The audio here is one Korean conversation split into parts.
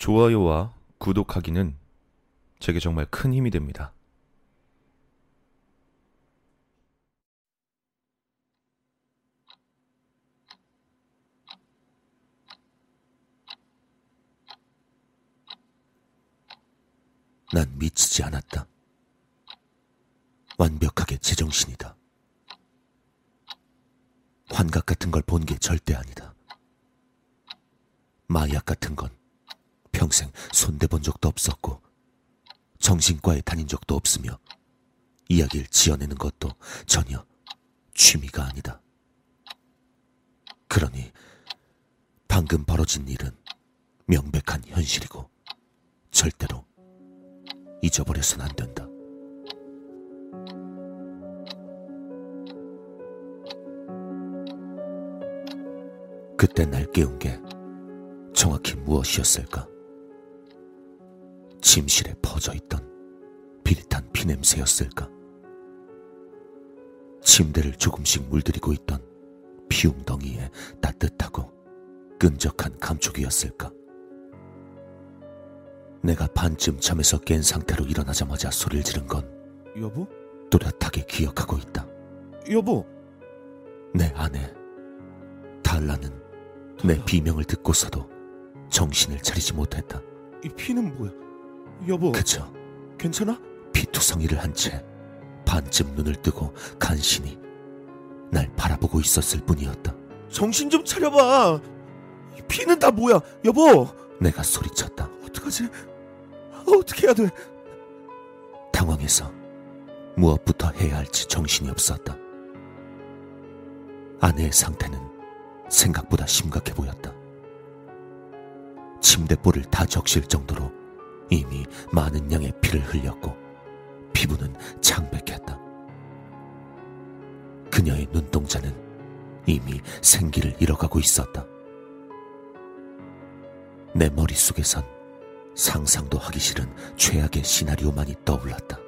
좋아요와 구독하기는 제게 정말 큰 힘이 됩니다. 난 미치지 않았다. 완벽하게 제정신이다. 환각 같은 걸 본 게 절대 아니다. 마약 같은 건 평생 손대본 적도 없었고 정신과에 다닌 적도 없으며 이야기를 지어내는 것도 전혀 취미가 아니다. 그러니 방금 벌어진 일은 명백한 현실이고 절대로 잊어버려선 안 된다. 그때 날 깨운 게 정확히 무엇이었을까? 침실에 퍼져 있던 비릿한 피냄새였을까? 침대를 조금씩 물들이고 있던 피웅덩이의 따뜻하고 끈적한 감촉이었을까? 내가 반쯤 잠에서 깬 상태로 일어나자마자 소리를 지른 건 여보? 또렷하게 기억하고 있다. 여보! 내 아내 달라는 내 비명을 듣고서도 정신을 차리지 못했다. 이 피는 뭐야? 여보, 그저 괜찮아? 피투성이를 한 채 반쯤 눈을 뜨고 간신히 날 바라보고 있었을 뿐이었다. 정신 좀 차려봐! 이 피는 다 뭐야? 여보! 내가 소리쳤다. 어떡하지? 어떻게 해야 돼? 당황해서 무엇부터 해야 할지 정신이 없었다. 아내의 상태는 생각보다 심각해 보였다. 침대볼을 다 적실 정도로 이미 많은 양의 피를 흘렸고 피부는 창백했다. 그녀의 눈동자는 이미 생기를 잃어가고 있었다. 내 머릿속에선 상상도 하기 싫은 최악의 시나리오만이 떠올랐다.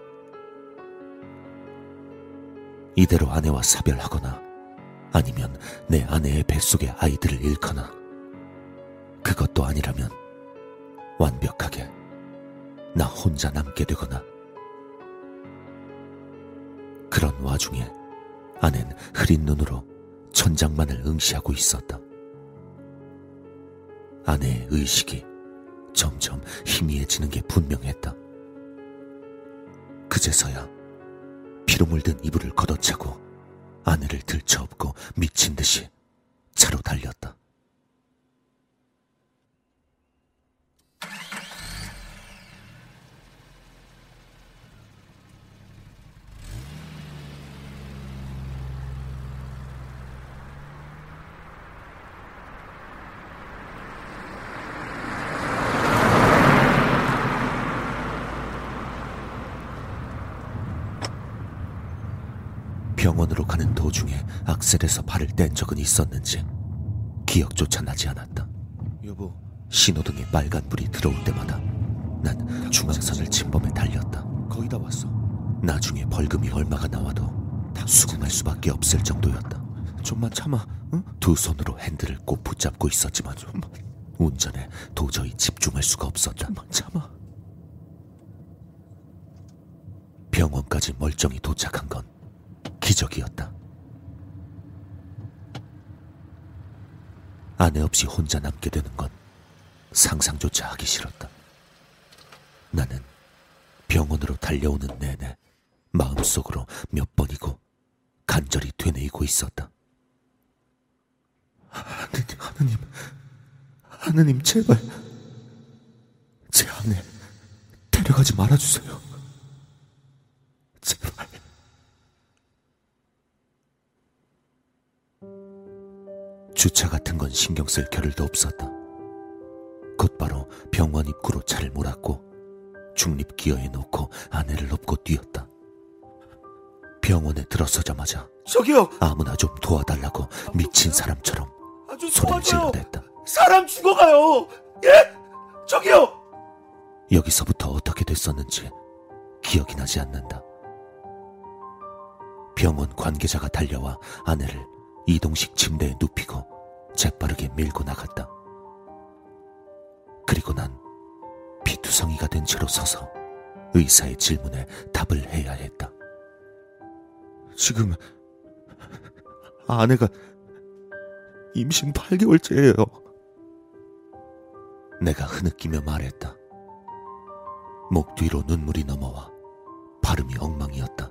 이대로 아내와 사별하거나 아니면 내 아내의 뱃속의 아이들을 잃거나 그것도 아니라면 완벽하게 나 혼자 남게 되거나 그런 와중에 아낸 흐린 눈으로 천장만을 응시하고 있었다. 아내의 의식이 점점 희미해지는 게 분명했다. 그제서야 피로 물든 이불을 걷어차고 아내를 들쳐업고 미친 듯이 차로 달렸다. 병원으로 가는 도중에 악셀에서 발을 뗀 적은 있었는지 기억조차 나지 않았다. 여보, 신호등에 빨간불이 들어올 때마다 난 중앙선을 침범해 달렸다. 거의 다 왔어. 나중에 벌금이 얼마가 나와도 수긍할 수밖에 없을 정도였다. 좀만 참아, 응? 두 손으로 핸들을 꼭 붙잡고 있었지만 운전에 도저히 집중할 수가 없었다. 좀만 참아. 병원까지 멀쩡히 도착한 건 기적이었다. 아내 없이 혼자 남게 되는 건 상상조차 하기 싫었다. 나는 병원으로 달려오는 내내 마음속으로 몇 번이고 간절히 되뇌이고 있었다. 하느님, 하느님, 하느님, 제발. 제 아내, 데려가지 말아주세요. 제발. 주차 같은 건 신경 쓸 겨를도 없었다. 곧바로 병원 입구로 차를 몰았고 중립 기어에 놓고 아내를 업고 뛰었다. 병원에 들어서자마자 저기요! 아무나 좀 도와달라고 미친 사람처럼 소리를 도와줘요! 질러댔다. 사람 죽어가요! 예? 저기요! 여기서부터 어떻게 됐었는지 기억이 나지 않는다. 병원 관계자가 달려와 아내를 이동식 침대에 눕히고 재빠르게 밀고 나갔다. 그리고 난 피투성이가 된 채로 서서 의사의 질문에 답을 해야 했다. 지금 아내가 임신 8개월째예요. 내가 흐느끼며 말했다. 목 뒤로 눈물이 넘어와 발음이 엉망이었다.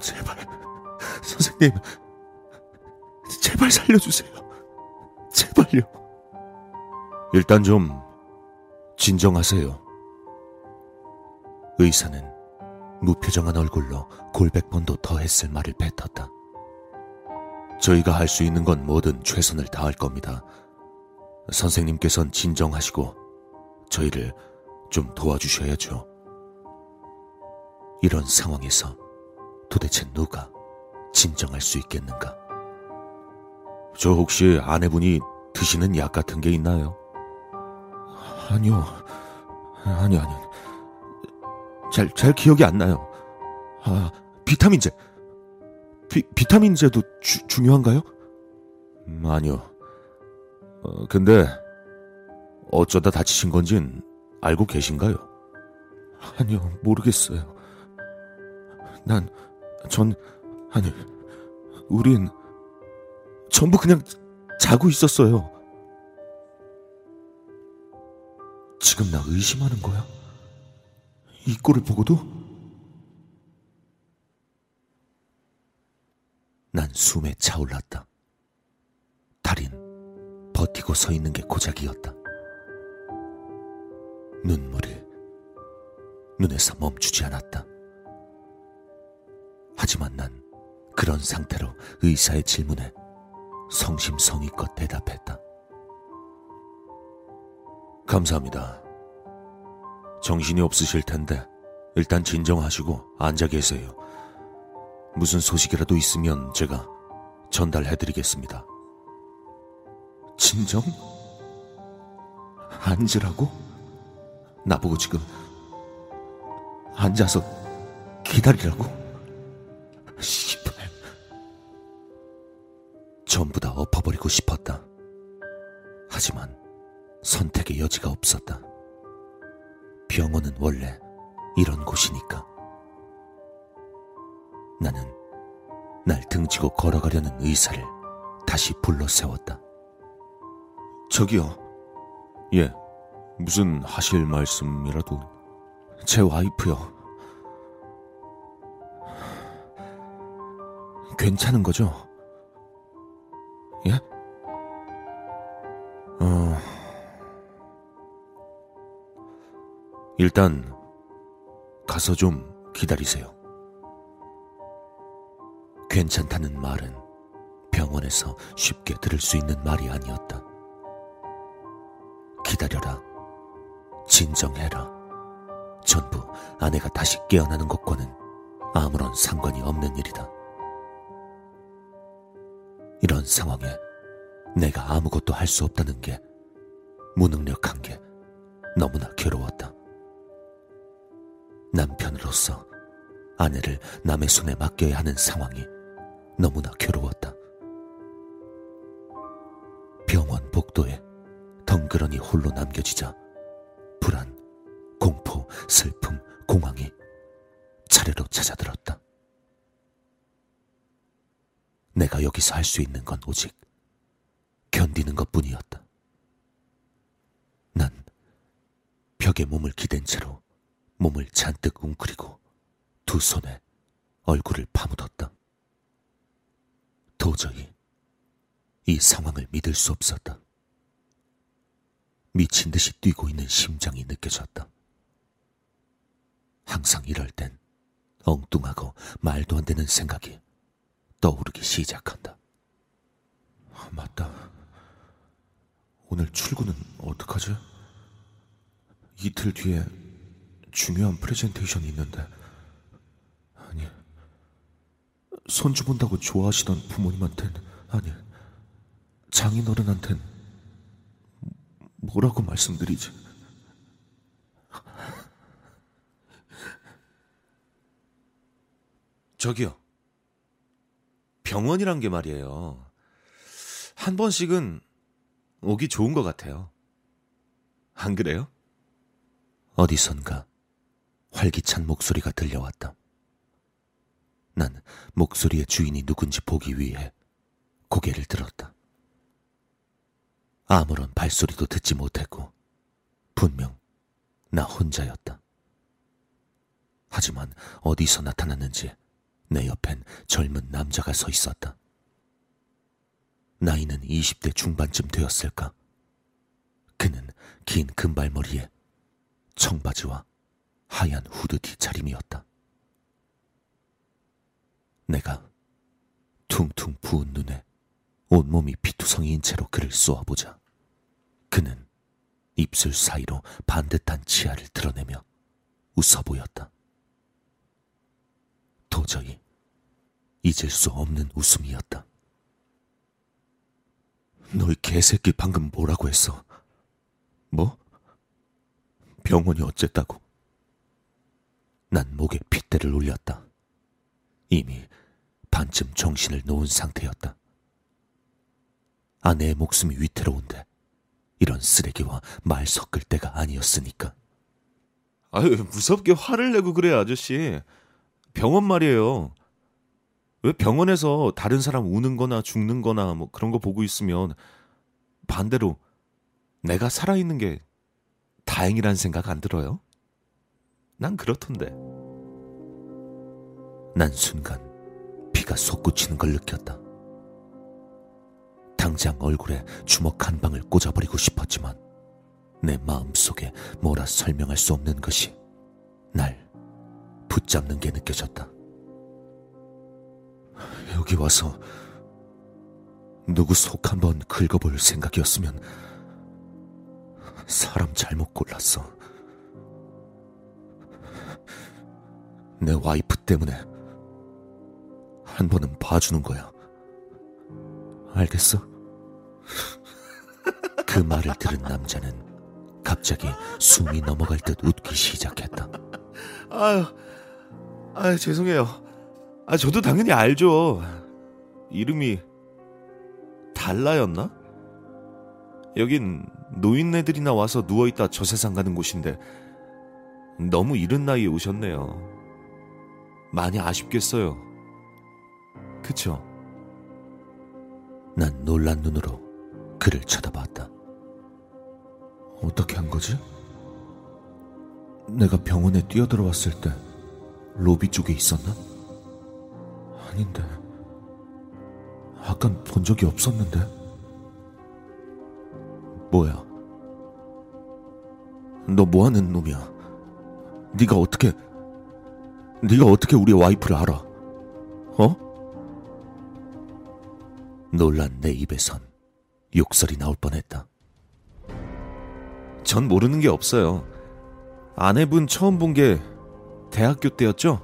제발, 선생님, 제발 살려주세요. 제발요. 일단 좀 진정하세요. 의사는 무표정한 얼굴로 골백 번도 더 했을 말을 뱉었다. 저희가 할 수 있는 건 뭐든 최선을 다할 겁니다. 선생님께선 진정하시고 저희를 좀 도와주셔야죠. 이런 상황에서 도대체 누가 진정할 수 있겠는가? 저 혹시 아내분이 드시는 약 같은 게 있나요? 아니요. 아니요, 아니요. 잘, 잘 기억이 안 나요. 아, 비타민제. 비, 비타민제도 주, 중요한가요? 음, 아니요. 어, 근데 어쩌다 다치신 건진 알고 계신가요? 아니요, 모르겠어요. 난, 전, 아니, 우린 전부 그냥 자고 있었어요. 지금 나 의심하는 거야? 이 꼴을 보고도? 난 숨에 차올랐다. 달인 버티고 서 있는 게 고작이었다. 눈물이 눈에서 멈추지 않았다. 하지만 난 그런 상태로 의사의 질문에 성심성의껏 대답했다. 감사합니다. 정신이 없으실 텐데 일단 진정하시고 앉아 계세요. 무슨 소식이라도 있으면 제가 전달해드리겠습니다. 진정? 앉으라고? 나보고 지금 앉아서 기다리라고? 전부 다 엎어버리고 싶었다. 하지만 선택의 여지가 없었다. 병원은 원래 이런 곳이니까. 나는 날 등지고 걸어가려는 의사를 다시 불러 세웠다. 저기요. 예. 무슨 하실 말씀이라도. 제 와이프요. 괜찮은 거죠? 예? 어. 일단 가서 좀 기다리세요. 괜찮다는 말은 병원에서 쉽게 들을 수 있는 말이 아니었다. 기다려라. 진정해라. 전부 아내가 다시 깨어나는 것과는 아무런 상관이 없는 일이다. 이런 상황에 내가 아무것도 할 수 없다는 게 무능력한 게 너무나 괴로웠다. 남편으로서 아내를 남의 손에 맡겨야 하는 상황이 너무나 괴로웠다. 병원 복도에 덩그러니 홀로 남겨지자 불안, 공포, 슬픔, 공황이 차례로 찾아들었다. 내가 여기서 할 수 있는 건 오직 견디는 것 뿐이었다. 난 벽에 몸을 기댄 채로 몸을 잔뜩 웅크리고 두 손에 얼굴을 파묻었다. 도저히 이 상황을 믿을 수 없었다. 미친 듯이 뛰고 있는 심장이 느껴졌다. 항상 이럴 땐 엉뚱하고 말도 안 되는 생각이 떠오르기 시작한다. 아, 맞다. 오늘 출근은 어떡하지? 이틀 뒤에 중요한 프레젠테이션이 있는데. 아니, 손주 본다고 좋아하시던 부모님한텐, 아니, 장인어른한텐 뭐라고 말씀드리지? 저기요. 병원이란 게 말이에요. 한 번씩은 오기 좋은 것 같아요. 안 그래요? 어디선가 활기찬 목소리가 들려왔다. 난 목소리의 주인이 누군지 보기 위해 고개를 들었다. 아무런 발소리도 듣지 못했고, 분명 나 혼자였다. 하지만 어디서 나타났는지 내 옆엔 젊은 남자가 서 있었다. 나이는 20대 중반쯤 되었을까? 그는 긴 금발머리에 청바지와 하얀 후드 뒤차림이었다. 내가 퉁퉁 부은 눈에 온몸이 피투성이인 채로 그를 쏘아보자. 그는 입술 사이로 반듯한 치아를 드러내며 웃어 보였다. 도저히 잊을 수 없는 웃음이었다. 너희 개새끼 방금 뭐라고 했어? 뭐? 병원이 어쨌다고? 난 목에 핏대를 올렸다. 이미 반쯤 정신을 놓은 상태였다. 아내의 목숨이 위태로운데 이런 쓰레기와 말 섞을 때가 아니었으니까. 아유, 무섭게 화를 내고 그래, 아저씨. 병원 말이에요. 왜 병원에서 다른 사람 우는 거나 죽는 거나 뭐 그런 거 보고 있으면 반대로 내가 살아있는 게 다행이란 생각 안 들어요? 난 그렇던데. 난 순간 피가 솟구치는 걸 느꼈다. 당장 얼굴에 주먹 한 방을 꽂아버리고 싶었지만 내 마음속에 뭐라 설명할 수 없는 것이 날 붙잡는 게 느껴졌다. 여기 와서 누구 속 한번 긁어볼 생각이었으면 사람 잘못 골랐어. 내 와이프 때문에 한 번은 봐주는 거야. 알겠어? 그 말을 들은 남자는 갑자기 숨이 넘어갈 듯 웃기 시작했다. 아유, 아유, 죄송해요. 아, 저도 당연히 알죠. 이름이 달라였나? 여긴 노인네들이나 와서 누워있다 저 세상 가는 곳인데 너무 이른 나이에 오셨네요. 많이 아쉽겠어요. 그쵸? 난 놀란 눈으로 그를 쳐다봤다. 어떻게 한 거지? 내가 병원에 뛰어들어왔을 때 로비 쪽에 있었나? 아닌데. 아깐 본 적이 없었는데. 뭐야? 너 뭐하는 놈이야? 네가 어떻게 네가 어떻게 우리 와이프를 알아? 어? 놀란 내 입에선 욕설이 나올 뻔했다. 전 모르는 게 없어요. 아내분 처음 본 게 대학교 때였죠?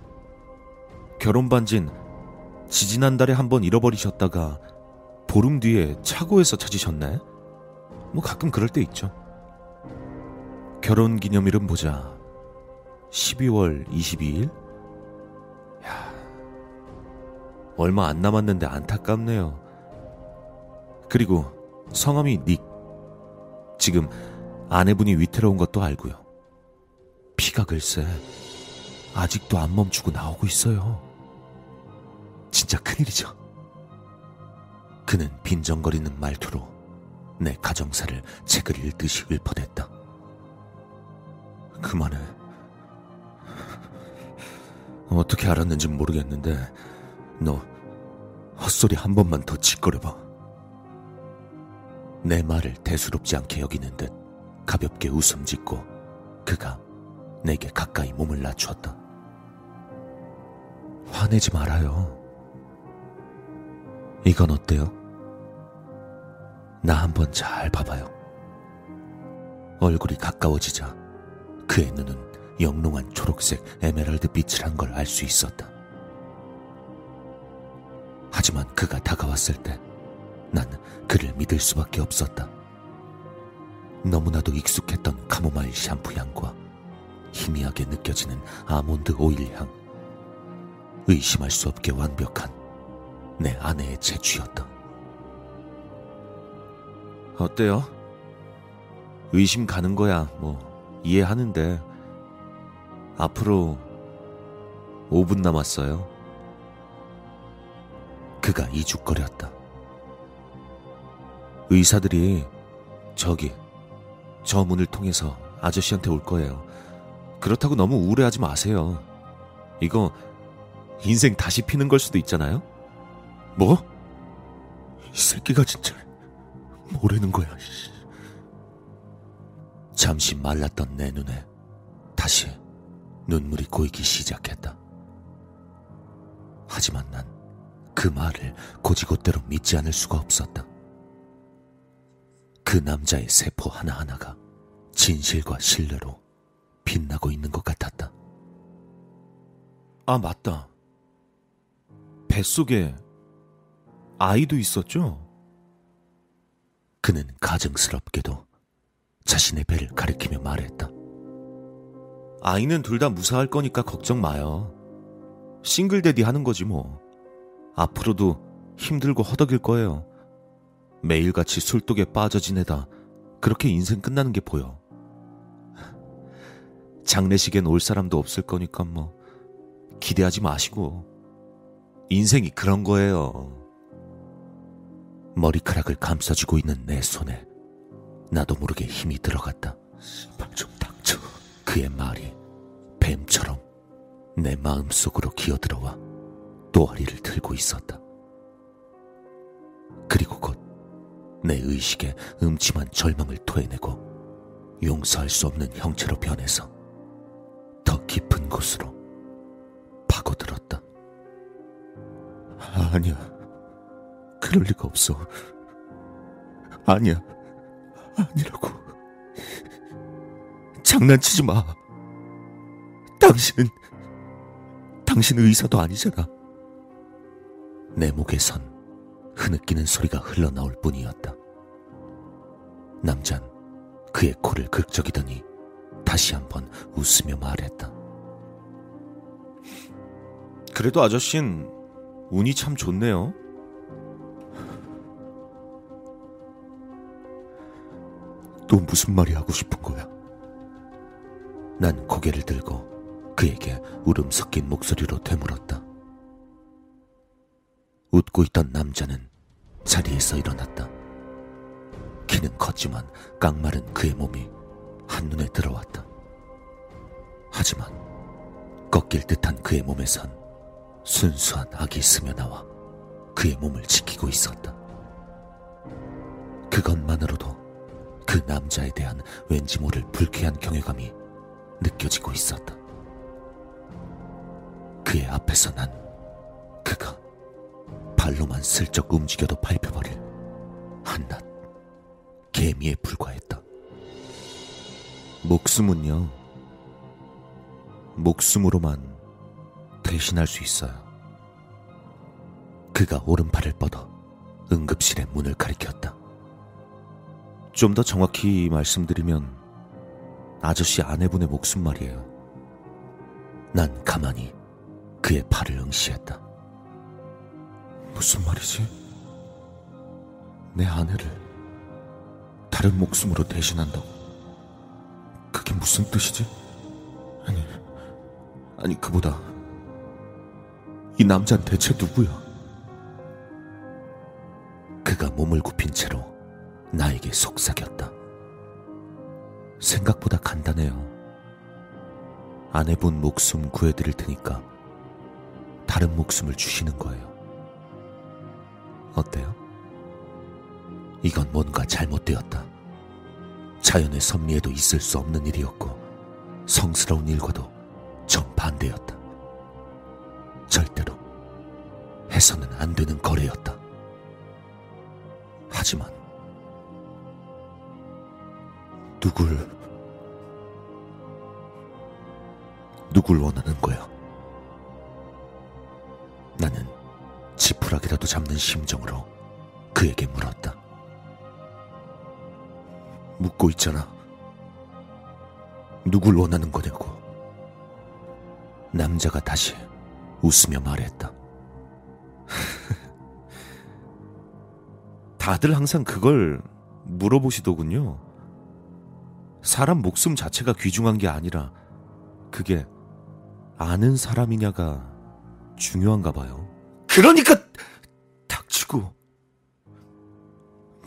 결혼 반진 지지난달에 한번 잃어버리셨다가 보름 뒤에 차고에서 찾으셨네? 뭐 가끔 그럴 때 있죠. 결혼 기념일은 보자. 12월 22일? 야, 얼마 안 남았는데 안타깝네요. 그리고 성함이 닉. 지금 아내분이 위태로운 것도 알고요. 피가 글쎄 아직도 안 멈추고 나오고 있어요. 진짜 큰일이죠. 그는 빈정거리는 말투로 내 가정사를 책을 읽듯이 읊어댔다. 그만해. 어떻게 알았는지 모르겠는데 너 헛소리 한 번만 더 짓거려봐. 내 말을 대수롭지 않게 여기는 듯 가볍게 웃음 짓고 그가 내게 가까이 몸을 낮추었다. 화내지 말아요. 이건 어때요? 나 한번 잘 봐봐요. 얼굴이 가까워지자 그의 눈은 영롱한 초록색 에메랄드 한걸알 수 있었다. 하지만 그가 다가왔을 때 난 그를 믿을 수밖에 없었다. 너무나도 익숙했던 카모마일 샴푸 향과 희미하게 느껴지는 아몬드 오일 향. 의심할 수 없게 완벽한 내 아내의 재취였다. 어때요? 의심 가는 거야, 뭐, 이해하는데, 앞으로 5분 남았어요. 그가 이죽거렸다. 의사들이 저기 저 문을 통해서 아저씨한테 올 거예요. 그렇다고 너무 우울해하지 마세요. 이거 인생 다시 피는 걸 수도 있잖아요? 뭐? 이 새끼가 진짜 뭐라는 거야. 잠시 말랐던 내 눈에 다시 눈물이 고이기 시작했다. 하지만 난 그 말을 고지곳대로 믿지 않을 수가 없었다. 그 남자의 세포 하나하나가 진실과 신뢰로 빛나고 있는 것 같았다. 아, 맞다. 뱃속에 아이도 있었죠? 그는 가증스럽게도 자신의 배를 가리키며 말했다. 아이는 둘 다 무사할 거니까 걱정 마요. 싱글데디 하는 거지 뭐. 앞으로도 힘들고 허덕일 거예요. 매일같이 술독에 빠져 지내다 그렇게 인생 끝나는 게 보여. 장례식엔 올 사람도 없을 거니까 뭐 기대하지 마시고 인생이 그런 거예요. 머리카락을 감싸주고 있는 내 손에 나도 모르게 힘이 들어갔다. 좀 닥쳐. 그의 말이 뱀처럼 내 마음속으로 기어들어와 또아리를 들고 있었다. 그리고 곧 내 의식에 음침한 절망을 토해내고 용서할 수 없는 형체로 변해서 더 깊은 곳으로 파고들었다. 아니야. 그럴 리가 없어. 아니야. 아니라고. 장난치지 마. 당신은, 당신 의사도 아니잖아. 내 목에선 흐느끼는 소리가 흘러나올 뿐이었다. 남잔 그의 코를 긁적이더니 다시 한번 웃으며 말했다. 그래도 아저씨는 운이 참 좋네요. 또 무슨 말이 하고 싶은 거야? 난 고개를 들고 그에게 울음 섞인 목소리로 되물었다. 웃고 있던 남자는 자리에서 일어났다. 키는 컸지만 깡마른 그의 몸이 한눈에 들어왔다. 하지만 꺾일 듯한 그의 몸에선 순수한 악이 스며 나와 그의 몸을 지키고 있었다. 그것만으로도 그 남자에 대한 왠지 모를 불쾌한 경외감이 느껴지고 있었다. 그의 앞에서 난 그가 발로만 슬쩍 움직여도 밟혀버릴 한낱 개미에 불과했다. 목숨은요, 목숨으로만 대신할 수 있어요. 그가 오른팔을 뻗어 응급실의 문을 가리켰다. 좀 더 정확히 말씀드리면 아저씨 아내분의 목숨 말이에요. 난 가만히 그의 팔을 응시했다. 무슨 말이지? 내 아내를 다른 목숨으로 대신한다고? 그게 무슨 뜻이지? 아니, 아니, 그보다 이 남자는 대체 누구야? 그가 몸을 굽힌 채로 나에게 속삭였다. 생각보다 간단해요. 아내분 목숨 구해드릴 테니까 다른 목숨을 주시는 거예요. 어때요? 이건 뭔가 잘못되었다. 자연의 섭리에도 있을 수 없는 일이었고 성스러운 일과도 정반대였다. 절대로 해서는 안 되는 거래였다. 하지만 누굴 누굴 원하는 거야? 나는 지푸라기라도 잡는 심정으로 그에게 물었다. 묻고 있잖아. 누굴 원하는 거냐고. 남자가 다시 웃으며 말했다. 다들 항상 그걸 물어보시더군요. 사람 목숨 자체가 귀중한 게 아니라 그게 아는 사람이냐가 중요한가 봐요. 그러니까 닥치고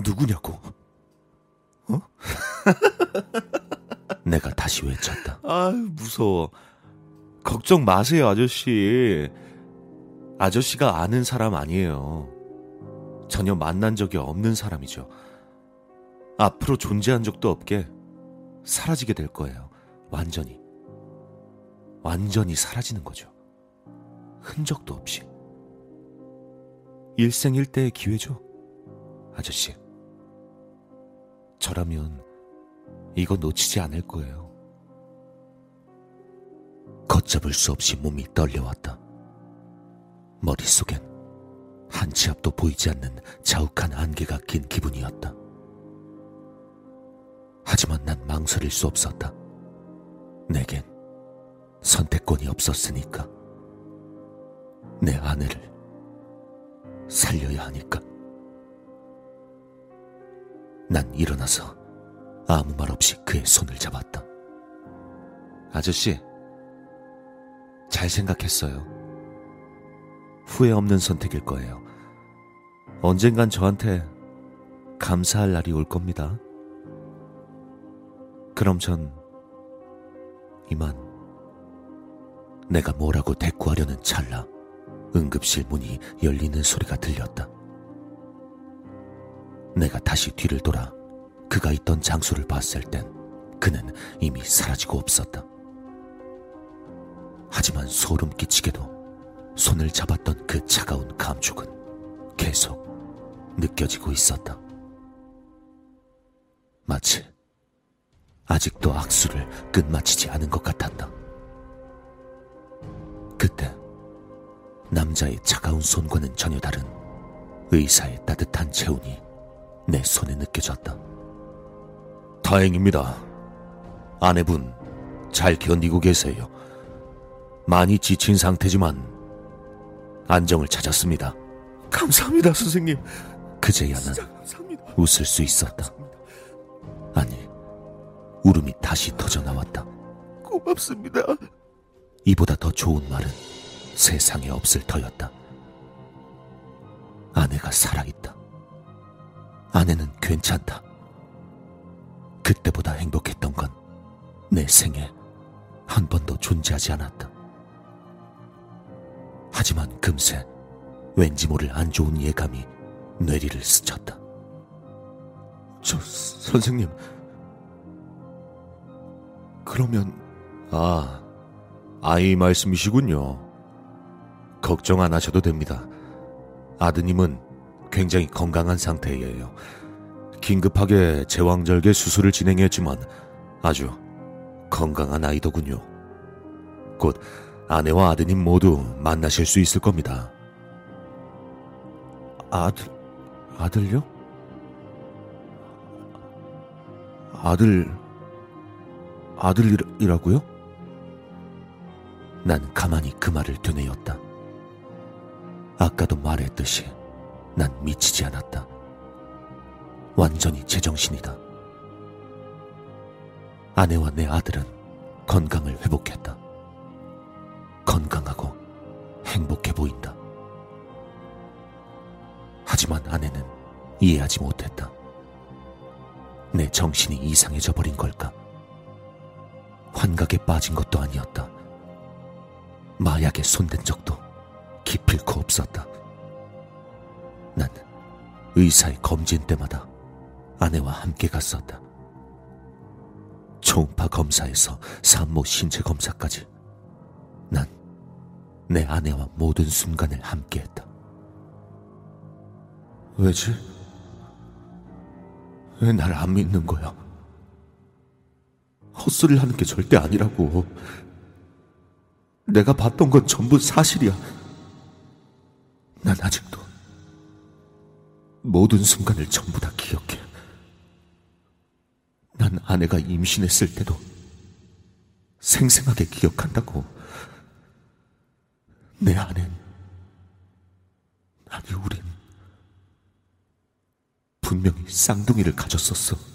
누구냐고. 어? 내가 다시 외쳤다. 아, 무서워. 걱정 마세요, 아저씨. 아저씨가 아는 사람 아니에요. 전혀 만난 적이 없는 사람이죠. 앞으로 존재한 적도 없게 사라지게 될 거예요. 완전히. 완전히 사라지는 거죠. 흔적도 없이. 일생일대의 기회죠. 아저씨. 저라면 이거 놓치지 않을 거예요. 걷잡을 수 없이 몸이 떨려왔다. 머릿속엔 한 치 앞도 보이지 않는 자욱한 안개가 낀 기분이었다. 하지만 난 망설일 수 없었다. 내겐 선택권이 없었으니까. 내 아내를 살려야 하니까. 난 일어나서 아무 말 없이 그의 손을 잡았다. 아저씨, 잘 생각했어요. 후회 없는 선택일 거예요. 언젠간 저한테 감사할 날이 올 겁니다. 그럼 전 이만 내가 뭐라고 대꾸하려는 찰나 응급실 문이 열리는 소리가 들렸다. 내가 다시 뒤를 돌아 그가 있던 장소를 봤을 땐 그는 이미 사라지고 없었다. 하지만 소름 끼치게도 손을 잡았던 그 차가운 감촉은 계속 느껴지고 있었다. 마치 아직도 악수를 끝마치지 않은 것 같았다. 그때 남자의 차가운 손과는 전혀 다른 의사의 따뜻한 체온이 내 손에 느껴졌다. 다행입니다. 아내분, 잘 견디고 계세요. 많이 지친 상태지만 안정을 찾았습니다. 감사합니다, 선생님. 그제야 난. 웃을 수 있었다. 아니, 울음이 다시 터져 나왔다. 고맙습니다. 이보다 더 좋은 말은 세상에 없을 터였다. 아내가 살아있다. 아내는 괜찮다. 그때보다 행복했던 건 내 생에 한 번도 존재하지 않았다. 하지만 금세 왠지 모를 안 좋은 예감이 뇌리를 스쳤다. 저 선생님. 그러면 아 아이 말씀이시군요. 걱정 안 하셔도 됩니다. 아드님은 굉장히 건강한 상태예요. 긴급하게 제왕절개 수술을 진행했지만 아주 건강한 아이더군요. 곧 아내와 아드님 모두 만나실 수 있을 겁니다. 아들, 아들요? 아들, 아들이라고요? 난 가만히 그 말을 되뇌었다. 아까도 말했듯이 난 미치지 않았다. 완전히 제정신이다. 아내와 내 아들은 건강을 회복했다. 건강하고 행복해 보인다. 하지만 아내는 이해하지 못했다. 내 정신이 이상해져 버린 걸까? 환각에 빠진 것도 아니었다. 마약에 손댄 적도 기필코 없었다. 난 의사의 검진 때마다 아내와 함께 갔었다. 초음파 검사에서 산모 신체 검사까지 난 내 아내와 모든 순간을 함께했다. 왜지? 왜 날 안 믿는 거야? 헛소리를 하는 게 절대 아니라고. 내가 봤던 건 전부 사실이야. 난 아직도 모든 순간을 전부 다 기억해. 난 아내가 임신했을 때도 생생하게 기억한다고. 내 아낸, 아니, 우린 분명히 쌍둥이를 가졌었어.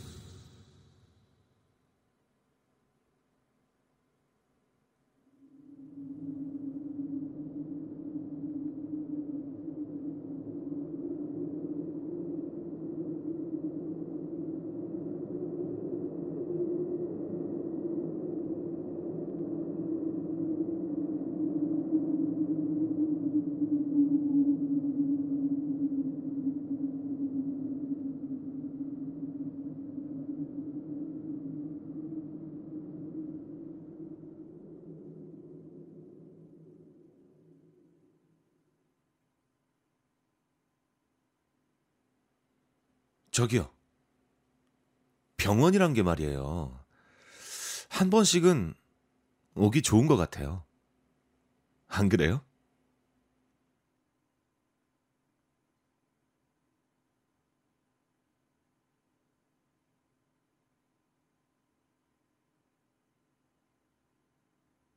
저기요. 병원이란 게 말이에요. 한 번씩은 오기 좋은 것 같아요. 안 그래요?